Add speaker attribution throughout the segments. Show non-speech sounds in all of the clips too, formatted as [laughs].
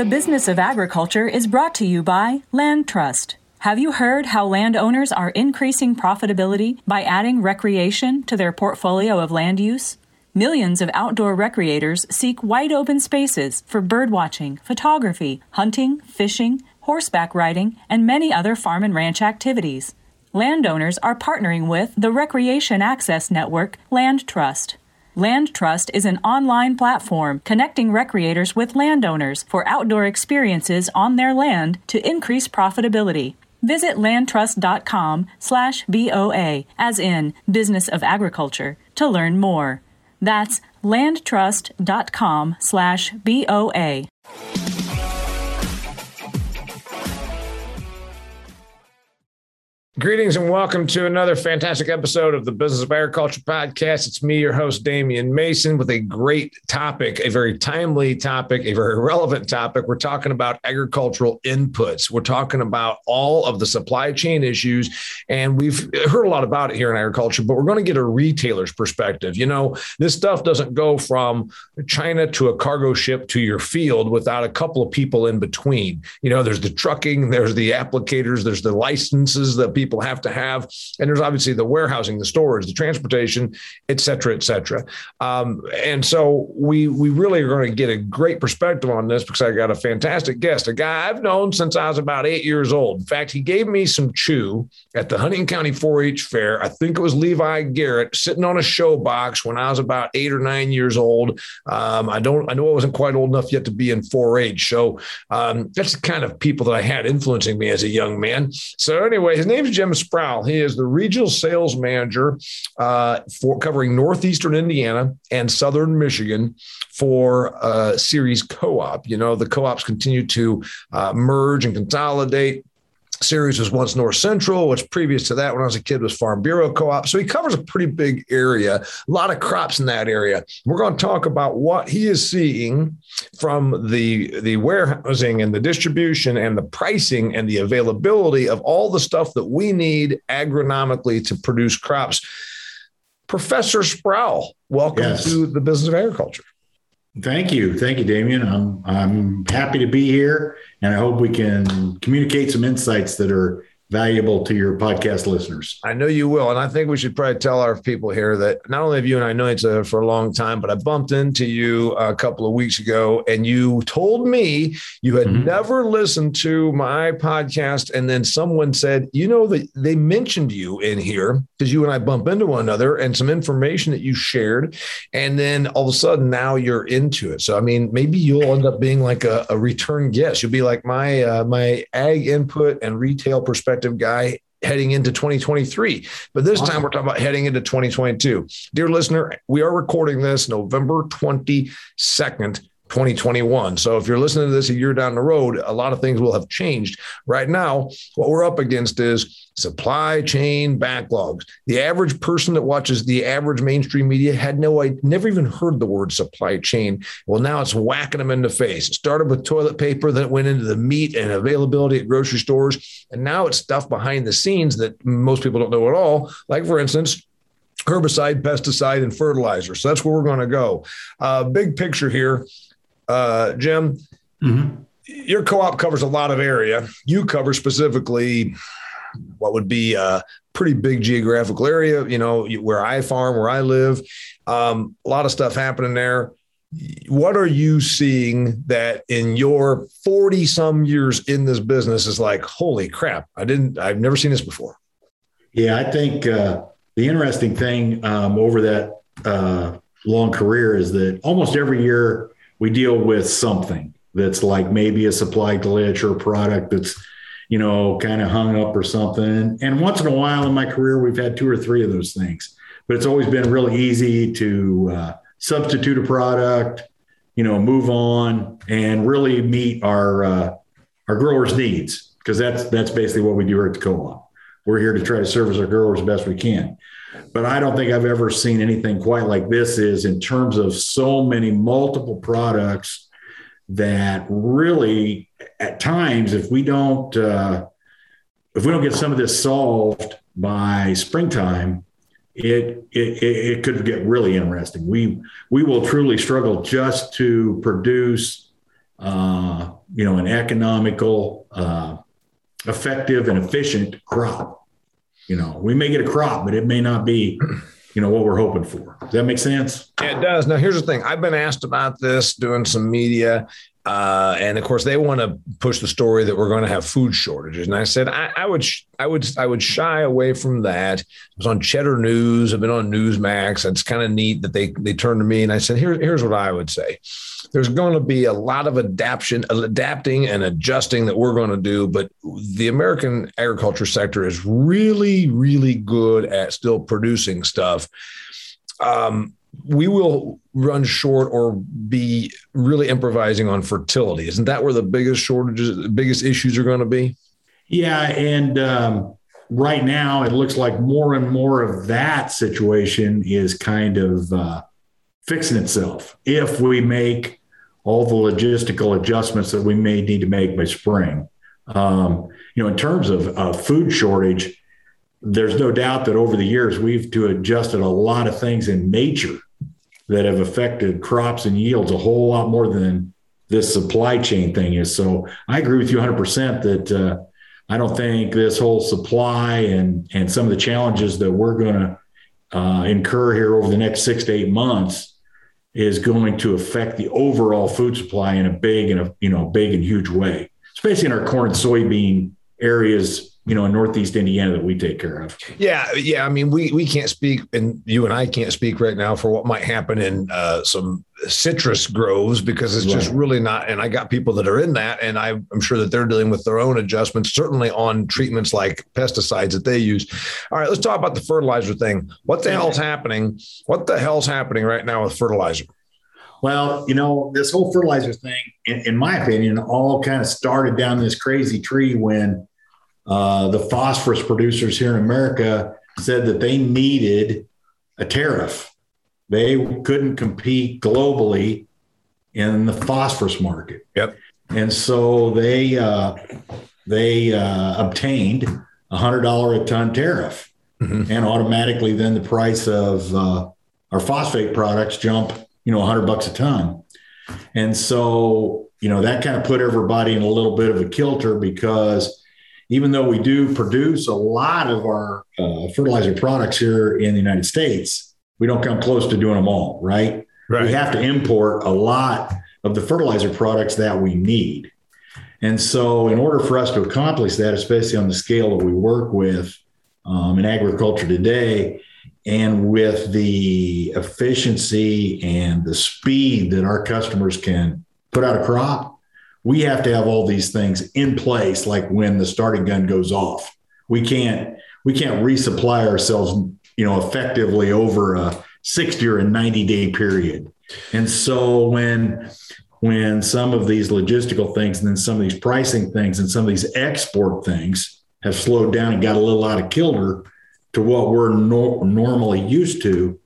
Speaker 1: The Business of Agriculture is brought to you by LandTrust. Have you heard how landowners are increasing profitability by adding recreation to their portfolio of land use? Millions of outdoor recreators seek wide open spaces for birdwatching, photography, hunting, fishing, horseback riding, and many other farm and ranch activities. Landowners are partnering with the Recreation Access Network LandTrust. LandTrust is an online platform connecting recreators with landowners for outdoor experiences on their land to increase profitability. Visit landtrust.com slash BOA, as in Business of Agriculture, to learn more. That's landtrust.com slash BOA.
Speaker 2: Greetings and welcome to another fantastic episode of the Business of Agriculture podcast. It's me, your host, Damian Mason, with a great topic, a very timely topic, a very [laughs] relevant topic. We're talking about agricultural inputs. We're talking about all of the supply chain issues. And we've heard a lot about it here in agriculture, but we're going to get a retailer's perspective. You know, this stuff doesn't go from China to a cargo ship to your field without a couple of people in between. You know, there's the trucking, there's the applicators, there's the licenses that people people have to have. And there's obviously the warehousing, the storage, the transportation, et cetera, et cetera. Um, and so we we really are going to get a great perspective on this because I got a fantastic guest, a guy I've known since I was about eight years old. In fact, he gave me some chew at the Huntington County 4-H fair. I think it was Levi Garrett sitting on a show box when I was about eight or nine years old. Um, I don't I know I wasn't quite old enough yet to be in 4-H. So um, that's the kind of people that I had influencing me as a young man. So anyway, his name's Jim Sprowl. He is the regional sales manager uh, for covering northeastern Indiana and southern Michigan for uh, Ceres Co-op. You know, the co-ops continue to uh, merge and consolidate. Ceres was once North Central, which previous to that, when I was a kid, was Farm Bureau Co-op. So he covers a pretty big area, a lot of crops in that area. We're going to talk about what he is seeing from the the warehousing and the distribution and the pricing and the availability of all the stuff that we need agronomically to produce crops. Professor Sprowl, welcome yes. to the business of agriculture.
Speaker 3: Thank you. Thank you, Damian. I'm I'm happy to be here and I hope we can communicate some insights that are valuable to your podcast listeners.
Speaker 2: I know you will. And I think we should probably tell our people here that not only have you and I known each other for a long time, but I bumped into you a couple of weeks ago and you told me you had mm-hmm. never listened to my podcast. And then someone said, you know, that they mentioned you in here because you and I bump into one another and some information that you shared. And then all of a sudden now you're into it. So, I mean, maybe you'll end up being like a, a return guest. You'll be like my, uh, my ag input and retail perspective perspective guy heading into 2023. But this awesome. time we're talking about heading into 2022. Dear listener, we are recording this November 22nd, 2021. So if you're listening to this a year down the road, a lot of things will have changed. Right now, what we're up against is supply chain backlogs. The average person that watches the average mainstream media had no idea, never even heard the word supply chain. Well, now it's whacking them in the face. It started with toilet paper, then it went into the meat and availability at grocery stores. And now it's stuff behind the scenes that most people don't know at all. Like, for instance, herbicide, pesticide, and fertilizer. So that's where we're going to go. Uh, big picture here uh, Jim, mm-hmm. your co-op covers a lot of area. You cover specifically what would be a pretty big geographical area. You know, where I farm, where I live, um, a lot of stuff happening there. What are you seeing that in your 40 some years in this business is like, holy crap, I didn't, I've never seen this before.
Speaker 3: Yeah, I think uh, the interesting thing um, over that uh, long career is that almost every year we deal with something that's like maybe a supply glitch or a product that's you know kind of hung up or something. And once in a while in my career we've had two or three of those things. But it's always been really easy to uh, substitute a product you know move on and really meet our uh, our growers needs because that's that's basically what we do here at the co-op we're here to try to service our growers best we can but I don't think I've ever seen anything quite like this is in terms of so many multiple products that really at times if we don't uh, if we don't get some of this solved by springtime it, it it could get really interesting we we will truly struggle just to produce uh, you know, an economical, uh, effective, and efficient crop. You know, we may get a crop, but it may not be, [clears throat] you know, what we're hoping for. Does that make sense?
Speaker 2: Yeah, it does. Now, here's the thing I've been asked about this doing some media. Uh, and of course, they want to push the story that we're going to have food shortages. And I said I, I, would, I would, I would shy away from that. I was on Cheddar News. I've been on Newsmax. It's kind of neat that they they turned to me and I said, Here, here's what I would say. There's going to be a lot of adaptation, adapting and adjusting that we're going to do, but the American agriculture sector is really, really good at still producing stuff. Um, we will run short or be really improvising on fertility. Isn't that where the biggest shortages, the biggest issues are going to be?
Speaker 3: Yeah. And um, right now, it looks like more and more of that situation is kind of uh, fixing itself if we make all the logistical adjustments that we may need to make by spring. Um, you know, in terms of uh, food shortage, there's no doubt that over the years we've to adjusted a lot of things in nature that have affected crops and yields a whole lot more than this supply chain thing is. So I agree with you 100% that uh, I don't think this whole supply and and some of the challenges that we're going to uh, incur here over the next six to eight months is going to affect the overall food supply in a big and a you know big and huge way, especially in our corn and soybean areas you know, in Northeast Indiana that we take care of.
Speaker 2: Yeah, yeah. I mean, we we can't speak, and you and I can't speak right now for what might happen in uh, some citrus groves because it's right. just really not. And I got people that are in that, and I, I'm sure that they're dealing with their own adjustments, certainly on treatments like pesticides that they use. All right, let's talk about the fertilizer thing. What the hell's happening? What the hell's happening right now with fertilizer?
Speaker 3: Well, you know, this whole fertilizer thing, in, in my opinion, all kind of started down this crazy tree when uh, the phosphorus producers here in America said that they needed a tariff. They couldn't compete globally in the phosphorus market.
Speaker 2: Yep.
Speaker 3: And so they uh, they uh, obtained a hundred dollar a ton tariff, mm-hmm. and automatically then the price of uh, our phosphate products jump, you know, a hundred bucks a ton. And so you know that kind of put everybody in a little bit of a kilter because even though we do produce a lot of our uh, fertilizer products here in the United States, we don't come close to doing them all, right? right? We have to import a lot of the fertilizer products that we need. And so, in order for us to accomplish that, especially on the scale that we work with um, in agriculture today, and with the efficiency and the speed that our customers can put out a crop, we have to have all these things in place like when the starting gun goes off. We can't we can't resupply ourselves you know effectively over a 60 or a 90 day period. And so when when some of these logistical things and then some of these pricing things and some of these export things have slowed down and got a little out of kilter to what we're no- normally used to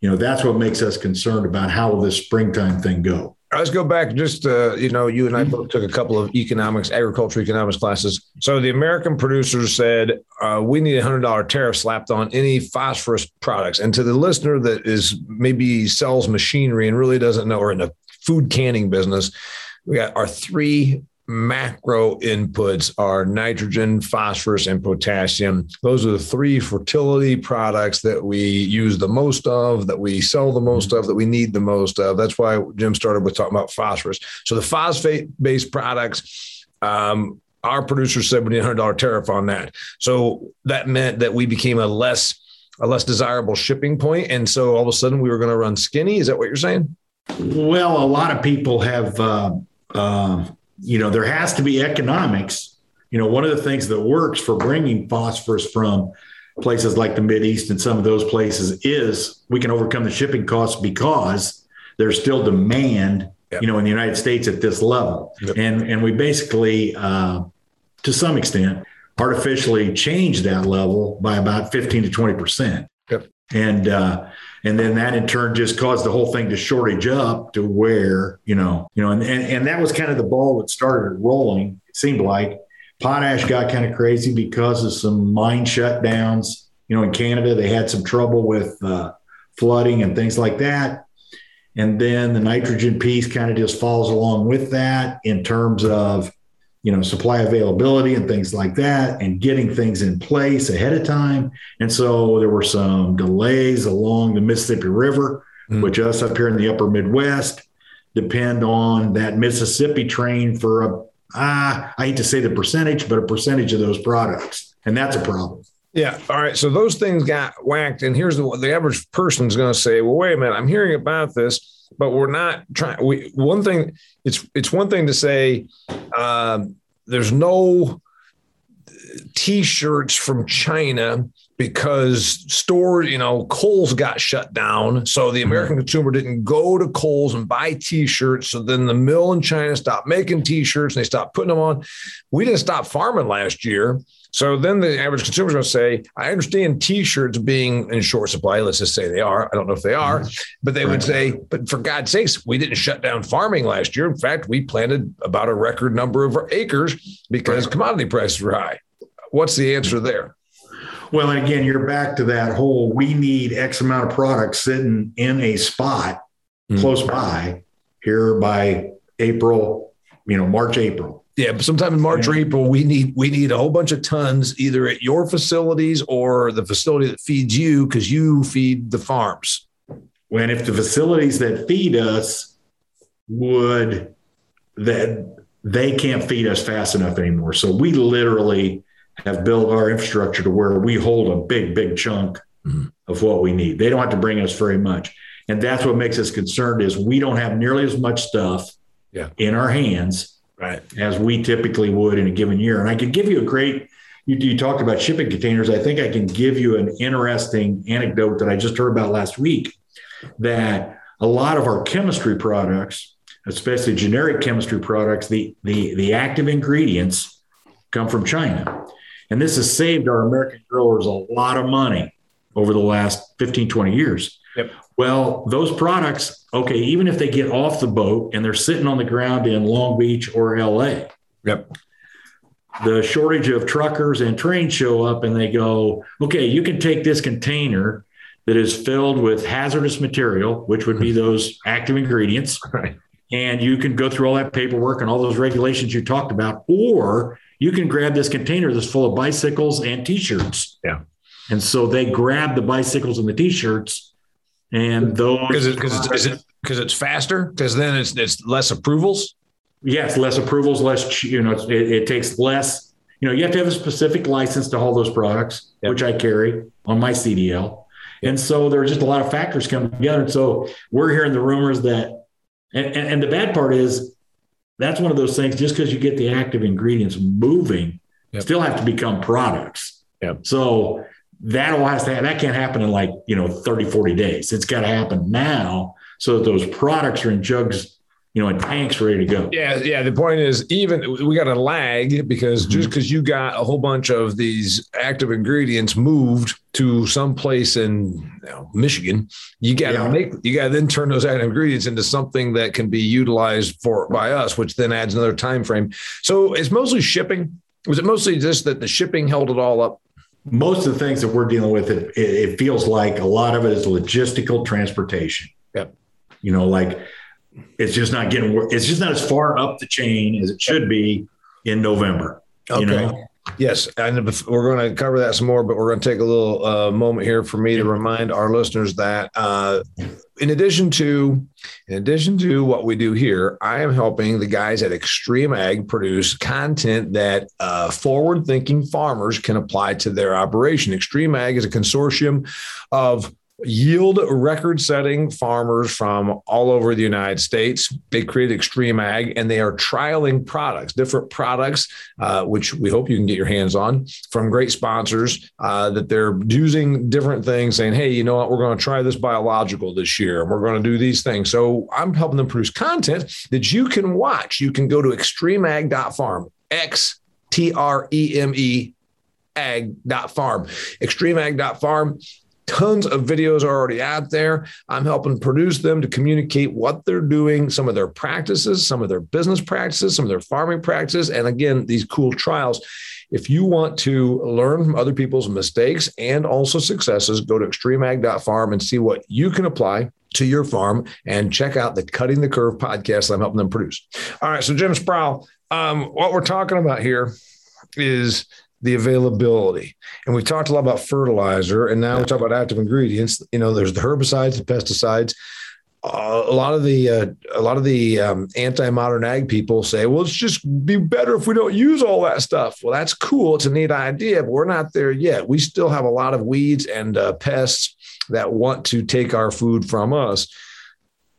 Speaker 3: you know that's what makes us concerned about how will this springtime thing go
Speaker 2: Let's go back just, uh, you know, you and I both took a couple of economics, agriculture economics classes. So the American producers said, uh, we need a $100 tariff slapped on any phosphorus products. And to the listener that is maybe sells machinery and really doesn't know, or in the food canning business, we got our three macro inputs are nitrogen, phosphorus, and potassium. Those are the three fertility products that we use the most of, that we sell the most of, that we need the most of. That's why Jim started with talking about phosphorus. So the phosphate based products, um, our producers said we need a hundred dollar tariff on that. So that meant that we became a less a less desirable shipping point, and so all of a sudden we were going to run skinny. Is that what you're saying?
Speaker 3: Well, a lot of people have. Uh, uh, you know, there has to be economics. You know, one of the things that works for bringing phosphorus from places like the Mid East and some of those places is we can overcome the shipping costs because there's still demand, yep. you know, in the United States at this level, yep. and and we basically, uh, to some extent, artificially change that level by about 15 to 20 percent. And uh, and then that in turn just caused the whole thing to shortage up to where you know you know and and, and that was kind of the ball that started rolling it seemed like. Potash got kind of crazy because of some mine shutdowns. You know in canada they had some trouble with uh, flooding and things like that. And then the nitrogen piece kind of just falls along with that in terms of, you know, supply availability and things like that and getting things in place ahead of time. And so there were some delays along the Mississippi River, mm. which us up here in the upper Midwest depend on that Mississippi train for a, ah, I hate to say the percentage, but a percentage of those products. And that's a problem.
Speaker 2: Yeah. All right. So those things got whacked. And here's the the average person's going to say, well, wait a minute, I'm hearing about this, but we're not trying. We, one thing, it's, it's one thing to say, um, there's no t-shirts from China because store, you know, Kohl's got shut down. So the American mm-hmm. consumer didn't go to Kohl's and buy t-shirts. So then the mill in China stopped making t-shirts and they stopped putting them on. We didn't stop farming last year. So then the average consumer is going to say, I understand t-shirts being in short supply. Let's just say they are. I don't know if they are, but they would say, but for God's sakes, we didn't shut down farming last year. In fact, we planted about a record number of acres because commodity prices were high. What's the answer there?
Speaker 3: Well, and again, you're back to that whole we need X amount of product sitting in a spot mm-hmm. close by here by April, you know, March, April.
Speaker 2: Yeah, but sometime in March or April, we need we need a whole bunch of tons either at your facilities or the facility that feeds you because you feed the farms.
Speaker 3: When if the facilities that feed us would that they can't feed us fast enough anymore. So we literally have built our infrastructure to where we hold a big, big chunk mm-hmm. of what we need. They don't have to bring us very much. And that's what makes us concerned is we don't have nearly as much stuff yeah. in our hands right. as we typically would in a given year. And I could give you a great, you, you talked about shipping containers. I think I can give you an interesting anecdote that I just heard about last week that a lot of our chemistry products, especially generic chemistry products, the, the, the active ingredients come from China. And this has saved our American growers a lot of money over the last 15, 20 years. Yep. Well, those products, okay, even if they get off the boat and they're sitting on the ground in Long Beach or LA.
Speaker 2: Yep.
Speaker 3: The shortage of truckers and trains show up and they go, okay, you can take this container that is filled with hazardous material, which would be [laughs] those active ingredients. Right. And you can go through all that paperwork and all those regulations you talked about, or you can grab this container that's full of bicycles and t-shirts.
Speaker 2: Yeah.
Speaker 3: And so they grab the bicycles and the t-shirts and those
Speaker 2: because it, it's because it's faster because then it's it's less approvals.
Speaker 3: Yes, less approvals, less you know it, it, takes less. You know, you have to have a specific license to haul those products, yep. which I carry on my CDL. And so there's just a lot of factors coming together. And so we're hearing the rumors that, and, and, and the bad part is that's one of those things, just because you get the active ingredients moving, yep. still have to become products.
Speaker 2: Yep.
Speaker 3: So that all has to that can't happen in like you know 30 40 days. It's got to happen now so that those products are in jugs you know in tanks ready to go.
Speaker 2: Yeah yeah the point is even we got a lag because just because mm-hmm. you got a whole bunch of these active ingredients moved to some place in you know, michigan you got to yeah. make you got to then turn those active ingredients into something that can be utilized for by us which then adds another time frame so it's mostly shipping. Was it mostly just that the shipping held it all up
Speaker 3: most of the things that we're dealing with, it, it feels like a lot of it is logistical transportation.
Speaker 2: Yep.
Speaker 3: You know, like it's just not getting, it's just not as far up the chain as it should be in November. Okay. You know?
Speaker 2: Yes, and we're going to cover that some more, but we're going to take a little uh, moment here for me to remind our listeners that uh, in addition to in addition to what we do here, I am helping the guys at XtremeAg produce content that uh, forward-thinking farmers can apply to their operation. XtremeAg is a consortium of yield record setting farmers from all over the United States. They created XtremeAg and they are trialing products, different products, uh, which we hope you can get your hands on from great sponsors uh, that they're using different things, saying, hey, you know what, we're going to try this biological this year and we're going to do these things. So I'm helping them produce content that you can watch. You can go to xtremeag.farm, X T R E M E ag.farm, xtremeag.farm Tons of videos are already out there. I'm helping produce them to communicate what they're doing, some of their practices, some of their business practices, some of their farming practices, and again, these cool trials. If you want to learn from other people's mistakes and also successes, go to xtremeag.farm and see what you can apply to your farm and check out the Cutting the Curve podcast I'm helping them produce. All right. So, Jim Sprowl, um, what we're talking about here is the availability. And we talked a lot about fertilizer, and now we talk about active ingredients. You know, there's the herbicides, the pesticides. Uh, a lot of the uh, a lot of the um, anti-modern ag people say, "Well, it's just be better if we don't use all that stuff." Well, that's cool; it's a neat idea, but we're not there yet. We still have a lot of weeds and uh, pests that want to take our food from us.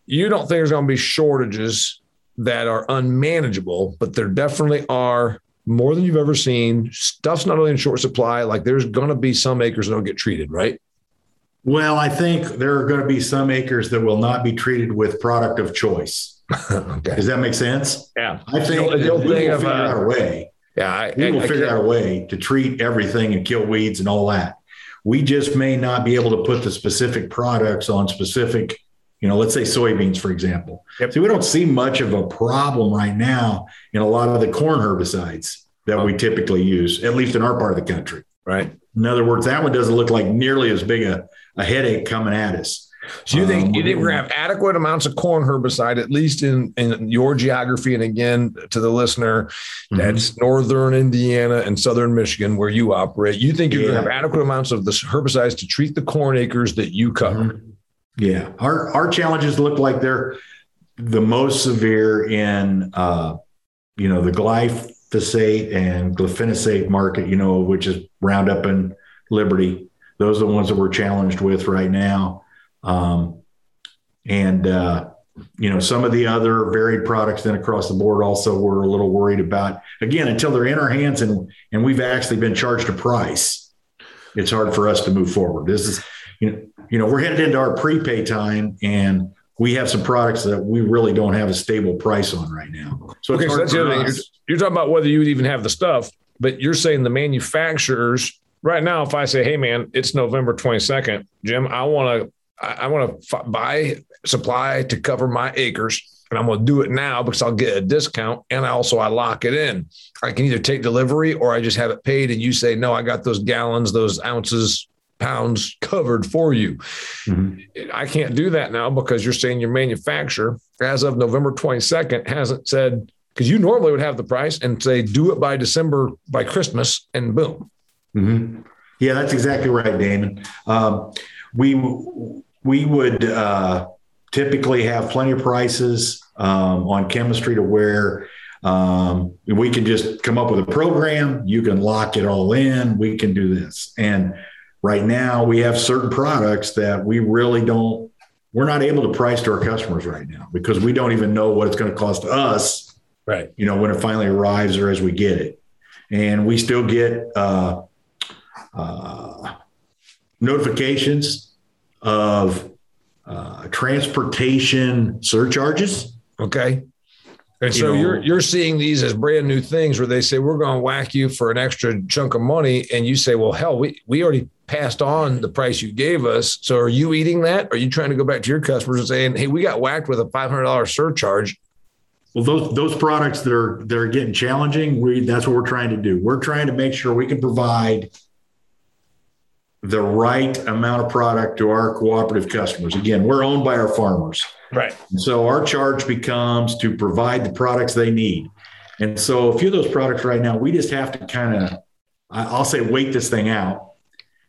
Speaker 2: You don't think there's going to be shortages that are unmanageable, but there definitely are more than you've ever seen. Stuff's not only in short supply, like there's going to be some acres that don't get treated, right?
Speaker 3: Well, I think there are going to be some acres that will not be treated with product of choice. [laughs] okay. Does that make sense?
Speaker 2: Yeah.
Speaker 3: I think we will figure of, uh, out a way.
Speaker 2: Yeah. I,
Speaker 3: we will I, figure I out a way to treat everything and kill weeds and all that. We just may not be able to put the specific products on specific, you know, let's say soybeans, for example. Yep. See, we don't see much of a problem right now in a lot of the corn herbicides that oh. we typically use, at least in our part of the country.
Speaker 2: Right.
Speaker 3: In other words, that one doesn't look like nearly as big a, a headache coming at us.
Speaker 2: So you think um, you think we're gonna have adequate amounts of corn herbicide, at least in, in your geography, and again to the listener, mm-hmm. that's northern Indiana and southern Michigan where you operate. You think you're yeah. gonna have adequate amounts of the herbicides to treat the corn acres that you cover? Mm-hmm.
Speaker 3: Yeah, our our challenges look like they're the most severe in uh, you know the glyphosate and glufosinate market, you know, which is Roundup and Liberty. Those are the ones that we're challenged with right now. Um, and, uh, you know, some of the other varied products then across the board also we're a little worried about. Again, until they're in our hands and and we've actually been charged a price, it's hard for us to move forward. This is, you know, you know, we're headed into our prepay time and we have some products that we really don't have a stable price on right now.
Speaker 2: So okay, so that's the other thing. You're, you're talking about whether you would even have the stuff, but you're saying the manufacturers right now, if I say, "Hey, man, it's November 22nd, Jim, I want to I, want to f- buy supply to cover my acres and I'm going to do it now because I'll get a discount and I also I lock it in. I can either take delivery or I just have it paid and you say no, I got those gallons, those ounces, pounds covered for you. Mm-hmm. I can't do that now because you're saying your manufacturer as of November 22nd hasn't said because you normally would have the price and say do it by December by Christmas and boom.
Speaker 3: Mm-hmm. Yeah, that's exactly right, Damon. Um, we we would uh, typically have plenty of prices um, on chemistry to where um, we can just come up with a program. You can lock it all in. We can do this. And right now, we have certain products that we really don't. We're not able to price to our customers right now because we don't even know what it's going to cost us.
Speaker 2: Right.
Speaker 3: You know when it finally arrives or as we get it, and we still get uh, uh, notifications of uh, transportation surcharges.
Speaker 2: Okay. And so you are you're seeing these as brand new things where they say we're going to whack you for an extra chunk of money, and you say, "Well, hell, we we already passed on the price you gave us. So are you eating that? Are you trying to go back to your customers and saying, "Hey, we got whacked with a five hundred dollars surcharge"?
Speaker 3: Well, those those products that are that are getting challenging, we that's what we're trying to do. We're trying to make sure we can provide the right amount of product to our cooperative customers. Again, we're owned by our farmers.
Speaker 2: Right.
Speaker 3: So our charge becomes to provide the products they need. And so a few of those products right now, we just have to kind of, I'll say, wait this thing out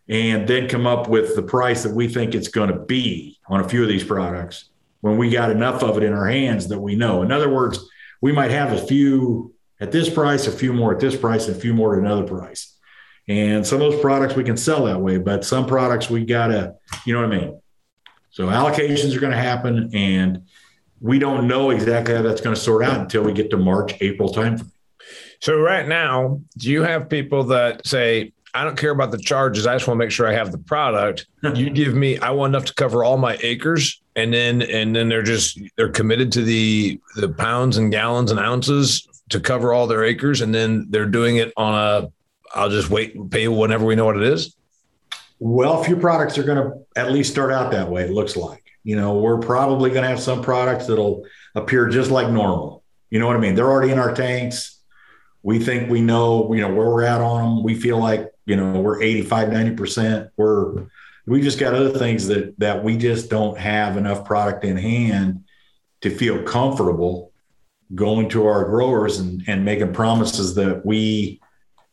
Speaker 3: and then come up with the price that we think it's going to be on a few of these products when we got enough of it in our hands that we know. In other words, we might have a few at this price, a few more at this price, and a few more at another price. And some of those products we can sell that way, but some products we gotta, you know what I mean? So allocations are going to happen, and we don't know exactly how that's going to sort out until we get to March, April timeframe.
Speaker 2: So right now, do you have people that say, I don't care about the charges. I just want to make sure I have the product. [laughs] you give me, I want enough to cover all my acres. And then, and then they're just, they're committed to the, the pounds and gallons and ounces to cover all their acres. And then they're doing it on a I'll just wait and pay whenever we know what it is?
Speaker 3: Well, a few products are going to at least start out that way, it looks like. You know, we're probably going to have some products that'll appear just like normal. You know what I mean? They're already in our tanks. We think we know, you know, where we're at on them. We feel like, you know, we're 85, 90%. We're We just got other things that that we just don't have enough product in hand to feel comfortable going to our growers and, and making promises that we,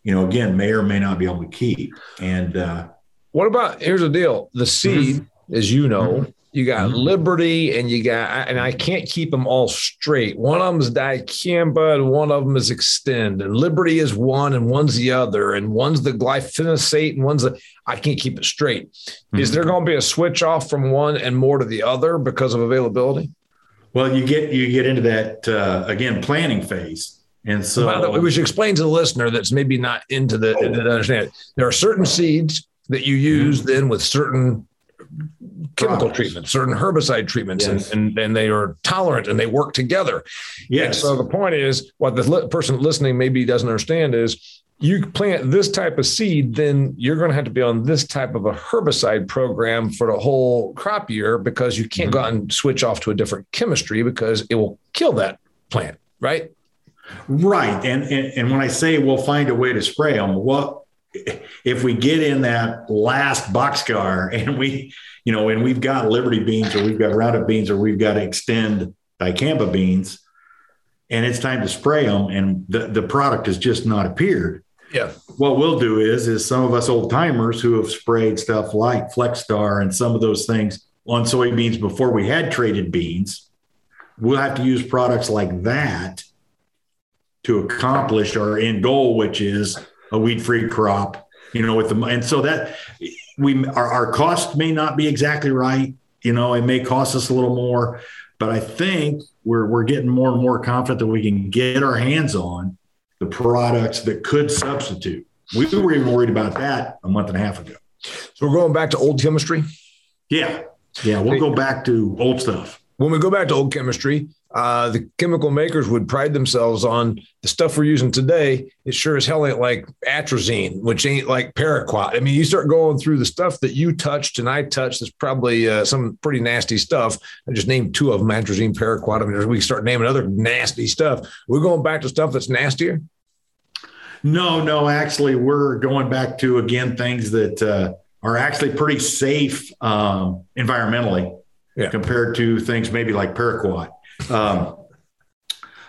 Speaker 3: you know, again, may or may not be able to keep. And uh,
Speaker 2: what about here's the deal: the seed, mm-hmm. as you know, mm-hmm. You got mm-hmm. Liberty, and you got, and I can't keep them all straight. One of them is dicamba, and one of them is Xtend. and Liberty is one, and one's the other, and one's the glyphosate, and one's the. I can't keep it straight. Mm-hmm. Is there going to be a switch off from one and more to the other because of availability?
Speaker 3: Well, you get you get into that uh, again planning phase. And so
Speaker 2: By the way, we should explain to the listener that's maybe not into the oh. that understand it. There are certain seeds that you use mm-hmm. then with certain chemical Products. treatments, certain herbicide treatments, yes. and, and, and they are tolerant and they work together. Yes. And so the point is, what the li- person listening maybe doesn't understand is you plant this type of seed, then you're going to have to be on this type of a herbicide program for the whole crop year because you can't mm-hmm. go out and switch off to a different chemistry because it will kill that plant, right?
Speaker 3: Right. And, and, and when I say we'll find a way to spray them, what if we get in that last boxcar and we, you know, and we've got Liberty beans or we've got Roundup beans or we've got to Xtend dicamba beans, and it's time to spray them, and the, the product has just not appeared.
Speaker 2: Yeah.
Speaker 3: What we'll do is, is some of us old timers who have sprayed stuff like Flexstar and some of those things on soybeans before we had traited beans, we'll have to use products like that to accomplish our end goal, which is a weed free crop, you know, with the, and so that we, our, our cost may not be exactly right. You know, it may cost us a little more, but I think we're, we're getting more and more confident that we can get our hands on the products that could substitute. We were even worried about that a month and a half ago.
Speaker 2: So we're going back to old chemistry.
Speaker 3: Yeah. Yeah. We'll go back to old stuff.
Speaker 2: When we go back to old chemistry, uh, the chemical makers would pride themselves on the stuff we're using today. It sure as hell ain't like atrazine, which ain't like paraquat. I mean, you start going through the stuff that you touched and I touched. There's probably uh, some pretty nasty stuff. I just named two of them: atrazine, paraquat. I mean, we start naming other nasty stuff. We're going back to stuff that's nastier.
Speaker 3: No, no, actually, we're going back to again things that uh, are actually pretty safe um, environmentally yeah. compared to things maybe like paraquat um,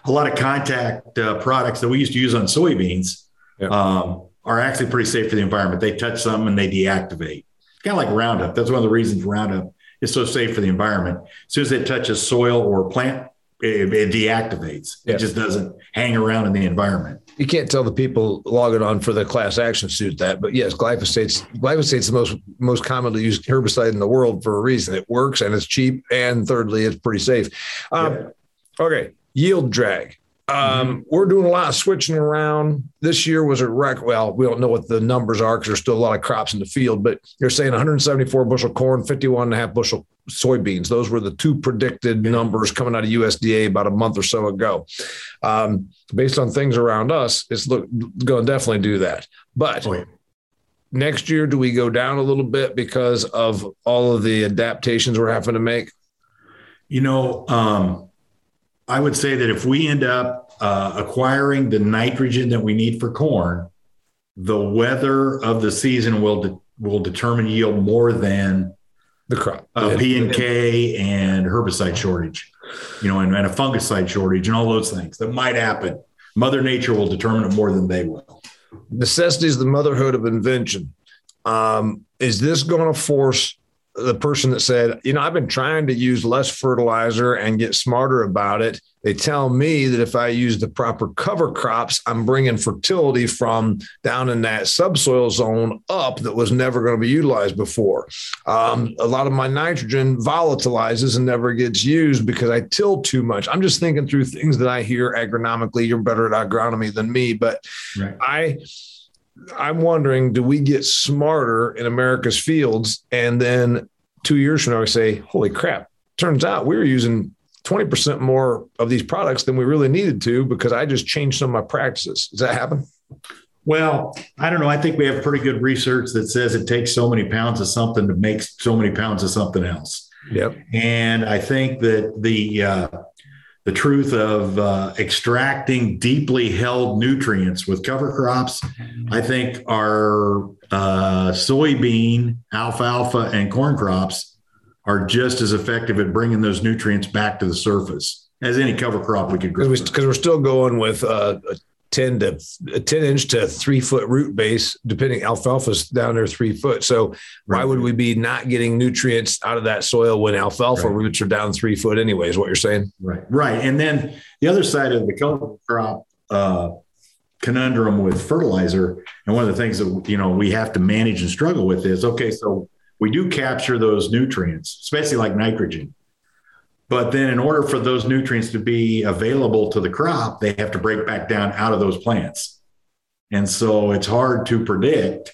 Speaker 3: a lot of contact uh, products that we used to use on soybeans yeah. um, are actually pretty safe for the environment. They touch some and they deactivate. Kind of like Roundup. That's one of the reasons Roundup is so safe for the environment. As soon as it touches soil or plant, it, it deactivates. Yeah. It just doesn't hang around in the environment.
Speaker 2: You can't tell the people logging on for the class action suit that, but yes, glyphosate's glyphosate's the most most commonly used herbicide in the world for a reason. It works and it's cheap, and thirdly, it's pretty safe. Um, yeah. Okay, yield drag. Um, mm-hmm. We're doing a lot of switching around. This year was a wreck. Well, we don't know what the numbers are because there's still a lot of crops in the field, but you're saying 174 bushel corn, 51 and a half bushel soybeans. Those were the two predicted numbers coming out of USDA about a month or so ago. Um, based on things around us, it's look, going to definitely do that. But oh, yeah. next year, do we go down a little bit because of all of the adaptations we're having to make?
Speaker 3: You know, um, I would say that if we end up uh, acquiring the nitrogen that we need for corn, the weather of the season will de- will determine yield more than
Speaker 2: the crop,
Speaker 3: uh, P and K and herbicide shortage, you know, and, and, a fungicide shortage and all those things that might happen. Mother Nature will determine it more than they will.
Speaker 2: Necessity is the motherhood of invention. Um, is this going to force the person that said, you know, I've been trying to use less fertilizer and get smarter about it. They tell me that if I use the proper cover crops, I'm bringing fertility from down in that subsoil zone up that was never going to be utilized before. Um, a lot of my nitrogen volatilizes and never gets used because I till too much. I'm just thinking through things that I hear agronomically. You're better at agronomy than me, but right. I I'm wondering, do we get smarter in America's fields? And then two years from now, we say, holy crap, turns out we were using 20% more of these products than we really needed to because I just changed some of my practices. Does that happen?
Speaker 3: Well, I don't know. I think we have pretty good research that says it takes so many pounds of something to make so many pounds of something else.
Speaker 2: Yep.
Speaker 3: And I think that the uh, the truth of uh, extracting deeply held nutrients with cover crops. I think our uh, soybean, alfalfa, and corn crops are just as effective at bringing those nutrients back to the surface as any cover crop we could grow.
Speaker 2: Because we're still going with uh, 10 to 10 inch to three foot root base, depending alfalfa's down there three foot. So right. why would we be not getting nutrients out of that soil when alfalfa right. roots are down three foot anyway, is what you're saying?
Speaker 3: Right. Right. And then the other side of the cover crop uh, conundrum with fertilizer, and one of the things that you know we have to manage and struggle with is okay, so we do capture those nutrients, especially like nitrogen. But then, in order for those nutrients to be available to the crop, they have to break back down out of those plants. And so it's hard to predict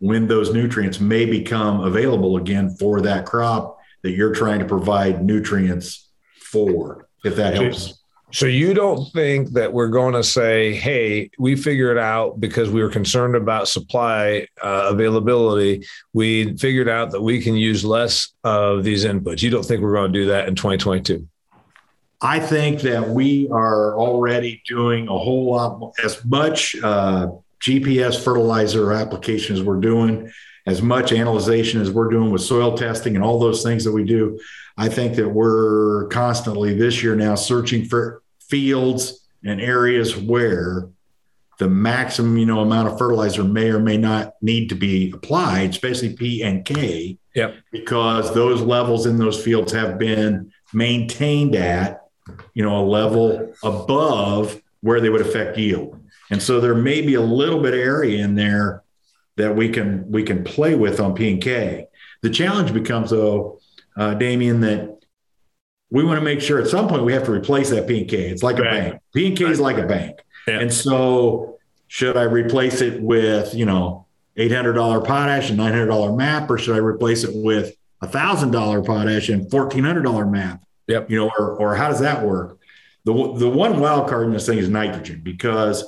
Speaker 3: when those nutrients may become available again for that crop that you're trying to provide nutrients for, if that helps.
Speaker 2: So you don't think that we're going to say, "Hey, we figured out because we were concerned about supply uh, availability. We figured out that we can use less of these inputs." You don't think we're going to do that in 2022?
Speaker 3: I think that we are already doing a whole lot as much uh, GPS fertilizer application as we're doing, as much analysis as we're doing with soil testing and all those things that we do. I think that we're constantly this year now searching for fields and areas where the maximum you know amount of fertilizer may or may not need to be applied especially p and k.
Speaker 2: Yep.
Speaker 3: because those levels in those fields have been maintained at you know a level above where they would affect yield. And so there may be a little bit of area in there that we can we can play with on p and k. The challenge becomes though uh, Damian that we want to make sure at some point we have to replace that P and K. It's like right. a bank. P and K is like a bank. Yeah. And so should I replace it with, you know, $800 potash and $900 MAP, or should I replace it with $1,000 potash and $1,400 MAP?
Speaker 2: Yep.
Speaker 3: You know, or, or how does that work? The, the one wild card in this thing is nitrogen because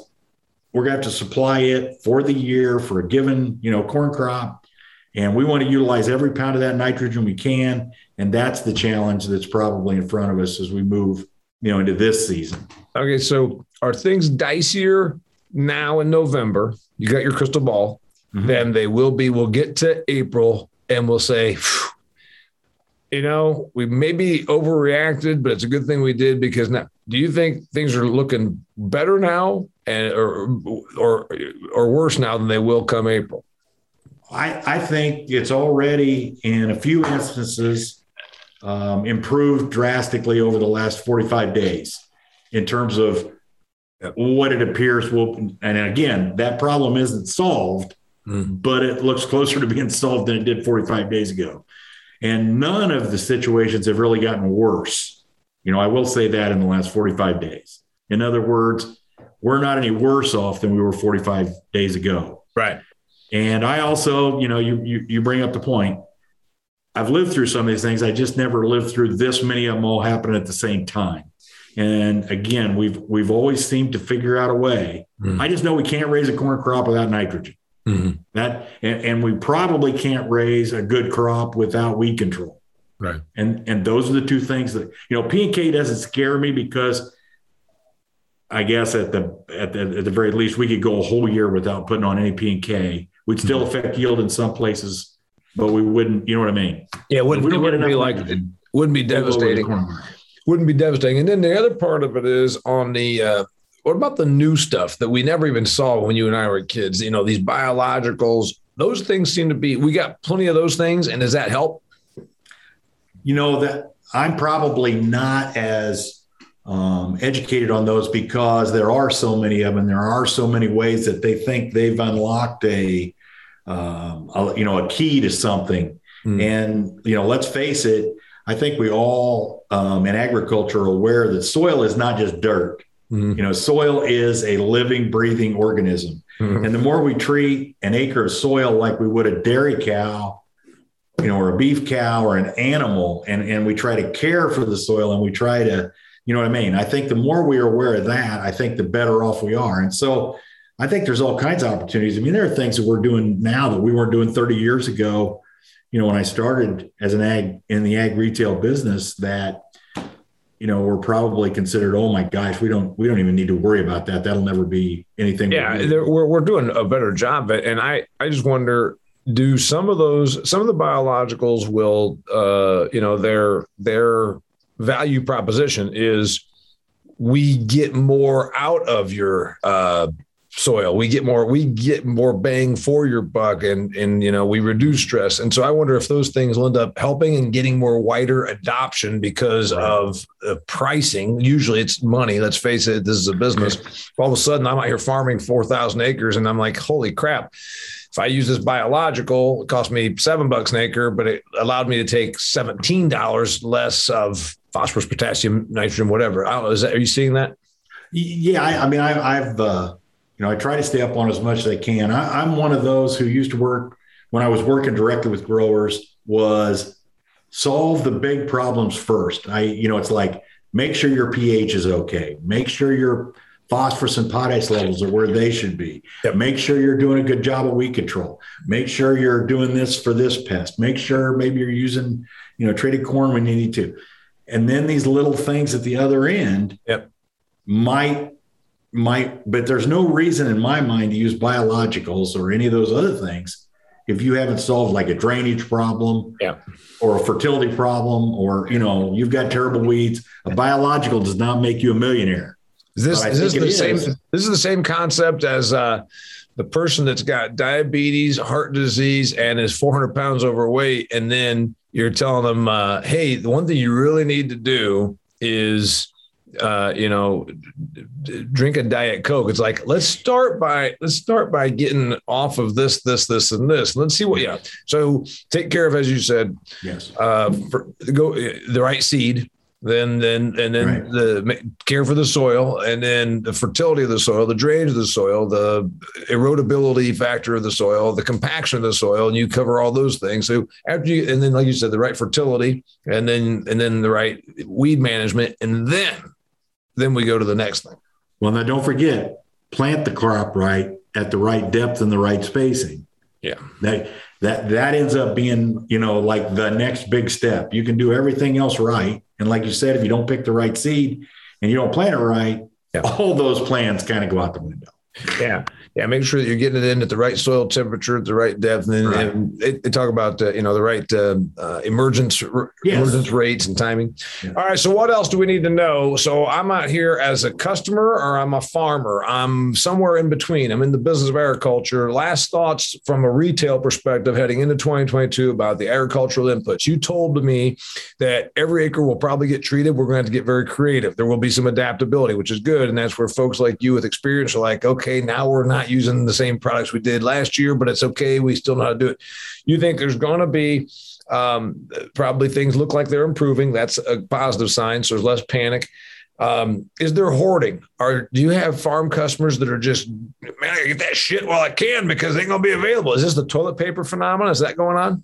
Speaker 3: we're going to have to supply it for the year for a given, you know, corn crop. And we want to utilize every pound of that nitrogen we can. And that's the challenge that's probably in front of us as we move, you know, into this season.
Speaker 2: Okay. So are things dicier now in November? You got your crystal ball. Mm-hmm. Then they will be, we'll get to April and we'll say, you know, we maybe overreacted, but it's a good thing we did because now, do you think things are looking better now and or or or worse now than they will come April?
Speaker 3: I, I think it's already in a few instances um, improved drastically over the last 45 days in terms of what it appears will. And again, that problem isn't solved, mm. but it looks closer to being solved than it did 45 days ago. And none of the situations have really gotten worse. You know, I will say that in the last 45 days. In other words, we're not any worse off than we were 45 days ago.
Speaker 2: Right.
Speaker 3: And I also, you know, you, you, you bring up the point. I've lived through some of these things. I just never lived through this many of them all happening at the same time. And again, we've we've always seemed to figure out a way. Mm. I just know we can't raise a corn crop without nitrogen. Mm-hmm. That and, and, we probably can't raise a good crop without weed control.
Speaker 2: Right.
Speaker 3: And and those are the two things that you know. P and K doesn't scare me because I guess at the, at the at the very least we could go a whole year without putting on any P and K. We'd still mm-hmm. affect yield in some places but we wouldn't. You know what I mean?
Speaker 2: Yeah, it wouldn't, it wouldn't be like it wouldn't be devastating. Wouldn't be devastating. And then the other part of it is on the. Uh, what about the new stuff that we never even saw when you and I were kids? You know, these biologicals. Those things seem to be. We got plenty of those things, and does that help?
Speaker 3: You know that I'm probably not as um, educated on those because there are so many of them. There are so many ways that they think they've unlocked a um, a, you know, a key to something. Mm. And, you know, let's face it, I think we all um, in agriculture are aware that soil is not just dirt. Mm. You know, soil is a living, breathing organism. Mm. And the more we treat an acre of soil like we would a dairy cow, you know, or a beef cow or an animal, and, and we try to care for the soil and we try to, you know what I mean? I think the more we are aware of that, I think the better off we are. And so I think there's all kinds of opportunities. I mean, there are things that we're doing now that we weren't doing 30 years ago. You know, when I started as an ag in the ag retail business, that you know, we're probably considered, oh my gosh, we don't we don't even need to worry about that. That'll never be anything.
Speaker 2: Yeah, we're we're doing a better job. And I I just wonder, do some of those some of the biologicals will uh you know their their value proposition is we get more out of your uh soil. We get more, we get more bang for your buck and, and, you know, we reduce stress. And so I wonder if those things will end up helping and getting more wider adoption because right. of the pricing. Usually it's money. Let's face it. This is a business. All of a sudden I'm out here farming 4,000 acres and I'm like, holy crap. If I use this biological, it cost me seven bucks an acre, but it allowed me to take $17 less of phosphorus, potassium, nitrogen, whatever. I don't know. Is that, are you seeing that?
Speaker 3: Yeah. I, I mean, I, I've, uh, you know, I try to stay up on as much as I can. I, I'm one of those who used to work when I was working directly with growers was solve the big problems first. I, you know, it's like make sure your pH is okay. Make sure your phosphorus and potash levels are where they should be. Yep. Make sure you're doing a good job of weed control. Make sure you're doing this for this pest. Make sure maybe you're using, you know, treated corn when you need to. And then these little things at the other end
Speaker 2: yep.
Speaker 3: might might, but there's no reason in my mind to use biologicals or any of those other things if you haven't solved like a drainage problem
Speaker 2: yeah.
Speaker 3: or a fertility problem or you know you've got terrible weeds a biological does not make you a millionaire
Speaker 2: is this, is this the is. same this is the same concept as uh, the person that's got diabetes heart disease and is 400 pounds overweight and then you're telling them uh, hey the one thing you really need to do is uh, you know, drink a diet coke. It's like let's start by let's start by getting off of this, this, this, and this. Let's see what. Yeah. So take care of, as you said.
Speaker 3: Yes.
Speaker 2: Uh, for, go the right seed. Then, then, and then right. the care for the soil, and then the fertility of the soil, the drainage of the soil, the erodibility factor of the soil, the compaction of the soil, and you cover all those things. So after you, and then, like you said, the right fertility, and then, and then the right weed management, and then then we go to the next thing.
Speaker 3: Well, now don't forget, plant the crop right at the right depth and the right spacing.
Speaker 2: Yeah.
Speaker 3: That that that ends up being, you know, like the next big step. You can do everything else right. And like you said, if you don't pick the right seed and you don't plant it right, yeah. all those plans kind of go out the window.
Speaker 2: Yeah yeah, make sure that you're getting it in at the right soil temperature, at the right depth, and, right. and they, they, talk about uh, you know the right uh, uh, emergence yes. emergence rates and timing. Yeah. All right, so what else do we need to know? So I'm out here as a customer or I'm a farmer. I'm somewhere in between. I'm in the business of agriculture. Last thoughts from a retail perspective heading into 2022 about the agricultural inputs. You told me that every acre will probably get treated. We're going to have to get very creative. There will be some adaptability, which is good, and that's where folks like you with experience are like, okay, now we're not not using the same products we did last year, but it's okay. We still know how to do it. You think there's going to be um, probably things look like they're improving. That's a positive sign. So there's less panic. Um, is there hoarding? Or do you have farm customers that are just, man, I get that shit while I can because they ain't gonna be available? Is this the toilet paper phenomenon? Is that going on?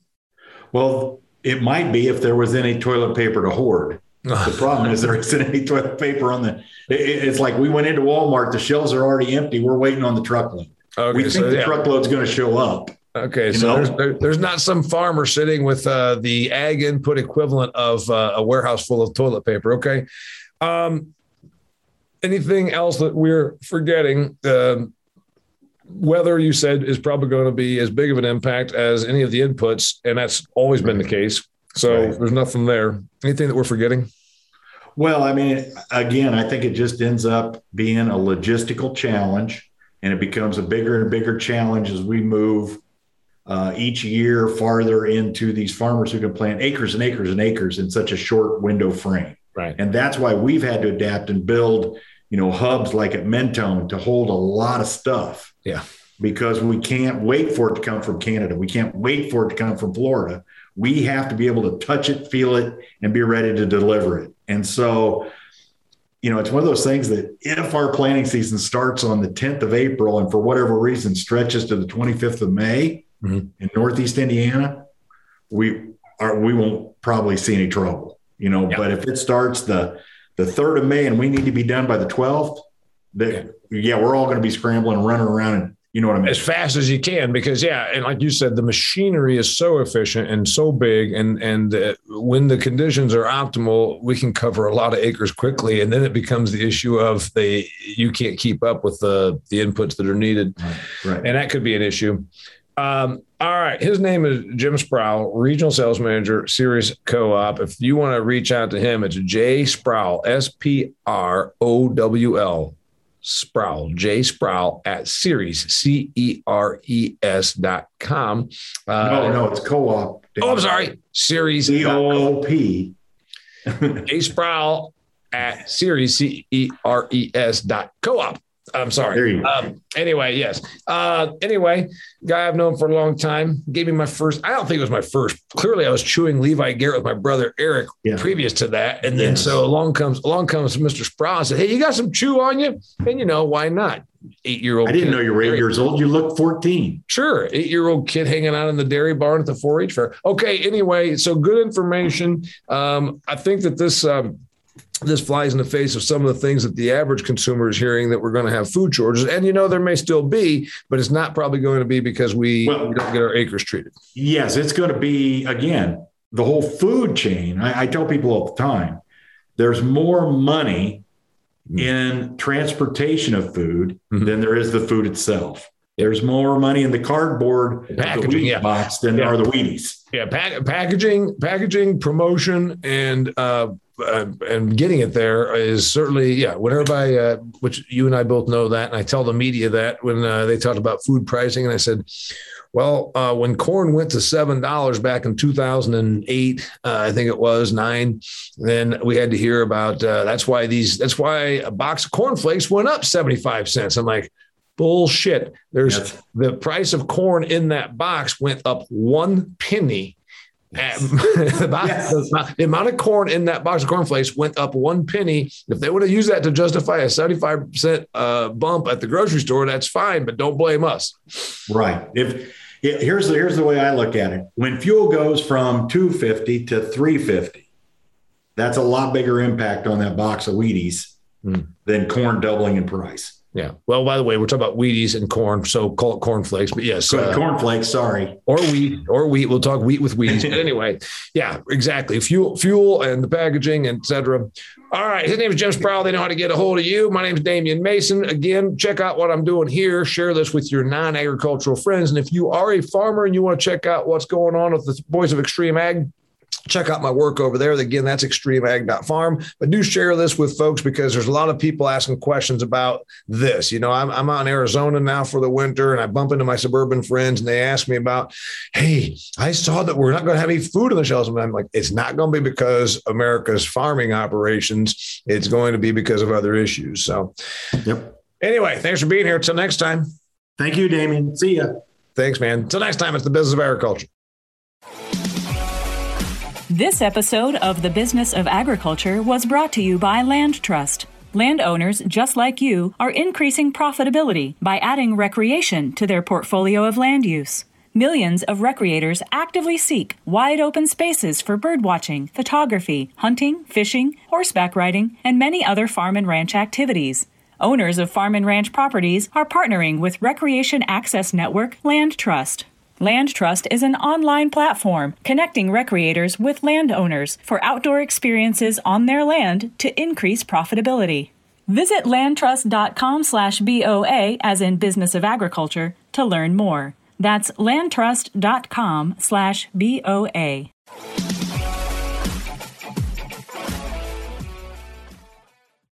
Speaker 3: Well, it might be if there was any toilet paper to hoard. [laughs] the problem is there isn't any toilet paper on the. It, it's like we went into Walmart, the shelves are already empty. We're waiting on the truckload. Okay, we think so, the yeah. truckload's going to show up.
Speaker 2: Okay, so there's, there, there's, not some farmer sitting with uh, the ag input equivalent of uh, a warehouse full of toilet paper. Okay, um, anything else that we're forgetting? Um, weather, you said, is probably going to be as big of an impact as any of the inputs, and that's always been the case. So right. there's nothing there. Anything that we're forgetting?
Speaker 3: Well, I mean, again, I think it just ends up being a logistical challenge, and it becomes a bigger and bigger challenge as we move uh, each year farther into these farmers who can plant acres and acres and acres in such a short window frame.
Speaker 2: Right.
Speaker 3: And that's why we've had to adapt and build, you know, hubs like at Mentone to hold a lot of stuff.
Speaker 2: Yeah.
Speaker 3: Because we can't wait for it to come from Canada. We can't wait for it to come from Florida we have to be able to touch it, feel it, and be ready to deliver it. And so, you know, it's one of those things that if our planting season starts on the 10th of April and for whatever reason stretches to the 25th of May mm-hmm. in Northeast Indiana, we are we won't probably see any trouble. You know, but if it starts the the 3rd of May and we need to be done by the 12th, that yeah, we're all going to be scrambling, running around and You know what I mean?
Speaker 2: As fast as you can, because yeah, and like you said, the machinery is so efficient and so big, and and uh, when the conditions are optimal, we can cover a lot of acres quickly, and then it becomes the issue of the you can't keep up with the the inputs that are needed,
Speaker 3: Right, right.
Speaker 2: and that could be an issue. Um, all right, his name is Jim Sprowl, regional sales manager, Ceres Co-op. If you want to reach out to him, it's J Sprowl, S P R O W L Sprowl, J Sprowl at Ceres, C E R E S dot com. Uh,
Speaker 3: no, no, it's co-op.
Speaker 2: Oh, I'm sorry. Ceres,
Speaker 3: C O O P.
Speaker 2: J Sprowl at Ceres, C E R E S dot co-op. I'm sorry.
Speaker 3: There you go.
Speaker 2: Um, anyway, yes. Uh, anyway, guy I've known for a long time gave me my first. I don't think it was my first. Clearly, I was chewing Levi Garrett with my brother Eric
Speaker 3: Yeah.
Speaker 2: previous to that, and then
Speaker 3: Yes.
Speaker 2: so along comes along comes Mr. Sprowl and said, "Hey, you got some chew on you?" And you know why not? Eight year old.
Speaker 3: I didn't know you were eight years old. You look 14.
Speaker 2: Sure, eight year old kid hanging out in the dairy barn at the 4 H fair. Okay, anyway, so good information. Um, I think that this. Um, this flies in the face of some of the things that the average consumer is hearing that we're going to have food shortages. And you know, there may still be, but it's not probably going to be because we,
Speaker 3: Well-
Speaker 2: we don't get our acres treated.
Speaker 3: Yes, it's going to be, again, the whole food chain. I, I tell people all the time there's more money in transportation of food
Speaker 2: Mhm.
Speaker 3: than there is the food itself. There's more money in the cardboard the
Speaker 2: Packaging,
Speaker 3: wheat
Speaker 2: yeah.
Speaker 3: box than
Speaker 2: Yeah.
Speaker 3: are the Wheaties.
Speaker 2: Yeah, pack, packaging, packaging, promotion, and uh, uh, and getting it there is certainly yeah. When everybody, uh, which you and I both know that, and I tell the media that when uh, they talked about food pricing, and I said, well, uh, when corn went to seven dollars back in two thousand and eight, uh, I think it was nine. Then we had to hear about uh, that's why these that's why a box of cornflakes went up seventy five cents. I'm like. Bullshit. There's
Speaker 3: Yes.
Speaker 2: the price of corn in that box went up one penny. [laughs] Box-
Speaker 3: Yes.
Speaker 2: the- amount of corn in that box of cornflakes went up one penny. If they would have used that to justify a 75% uh, bump at the grocery store, that's fine, but don't blame us.
Speaker 3: Right. If here's the here's the way I look at it. When fuel goes from 250 to 350, that's a lot bigger impact on that box of Wheaties
Speaker 2: Hmm.
Speaker 3: than corn doubling in price.
Speaker 2: Yeah. Well, by the way, we're talking about Wheaties and corn, so call it cornflakes. But yes, uh,
Speaker 3: cornflakes, sorry.
Speaker 2: or wheat, or wheat. We'll talk wheat with Wheaties. But [laughs] anyway, yeah, exactly. Fuel, fuel, and the packaging, etc. All right. His name is Jim Sprowl. They know how to get a hold of you. My name is Damian Mason. Again, check out what I'm doing here. Share this with your non-agricultural friends. And if you are a farmer and you want to check out what's going on with the Boys of XtremeAg, check out my work over there. Again, that's xtremeag.farm. But do share this with folks because there's a lot of people asking questions about this. You know, I'm, I'm out in Arizona now for the winter and I bump into my suburban friends and they ask me about, hey, I saw that we're not going to have any food on the shelves. And I'm like, it's not going to be because America's farming operations. It's going to be because of other issues. So
Speaker 3: Yep.
Speaker 2: anyway, thanks for being here. Till next time.
Speaker 3: Thank you, Damian. See ya.
Speaker 2: Thanks, man. Till next time, it's the business of agriculture.
Speaker 1: This episode of The Business of Agriculture was brought to you by LandTrust. Landowners, just like you, are increasing profitability by adding recreation to their portfolio of land use. Millions of recreators actively seek wide open spaces for birdwatching, photography, hunting, fishing, horseback riding, and many other farm and ranch activities. Owners of farm and ranch properties are partnering with Recreation Access Network LandTrust. LandTrust is an online platform connecting recreators with landowners for outdoor experiences on their land to increase profitability. Visit landtrust.com/boa as in business of agriculture to learn more. That's landtrust.com/boa.